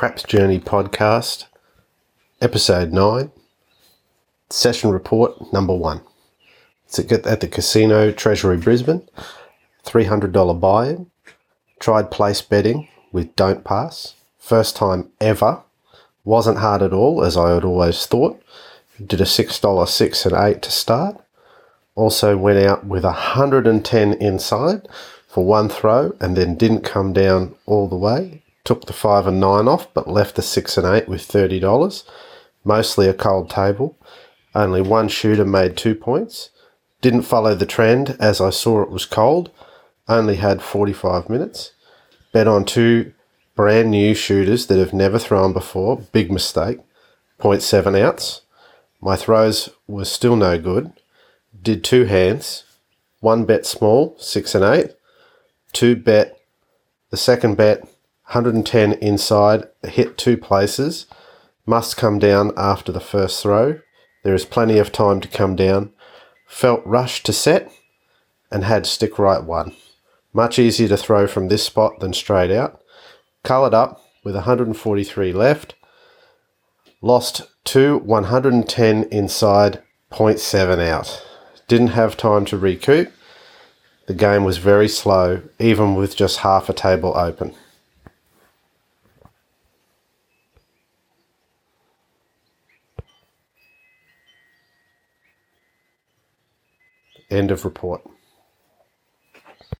Craps Journey podcast, episode 9, session report number 1. It's at the Casino Treasury Brisbane, $300 buy in. Tried place betting with Don't Pass. First time ever. Wasn't hard at all, as I had always thought. Did a $6 6 and 8 to start. Also went out with 110 inside for one throw and then didn't come down all the way. Took the 5 and 9 off but left the 6 and 8 with $30. Mostly a cold table. Only one shooter made two points. Didn't follow the trend as I saw it was cold. Only had 45 minutes. Bet on two brand new shooters that have never thrown before. Big mistake. 0.7 outs. My throws were still no good. Did two hands. One bet small, 6 and 8 two bet. The second bet, 110 inside, hit two places. Must come down after the first throw. There is plenty of time to come down. Felt rushed to set and had stick right one. Much easier to throw from this spot than straight out. Coloured up with 143 left. Lost two 110 inside, 0.7 out. Didn't have time to recoup the game was very slow, even with just half a table open. End of report.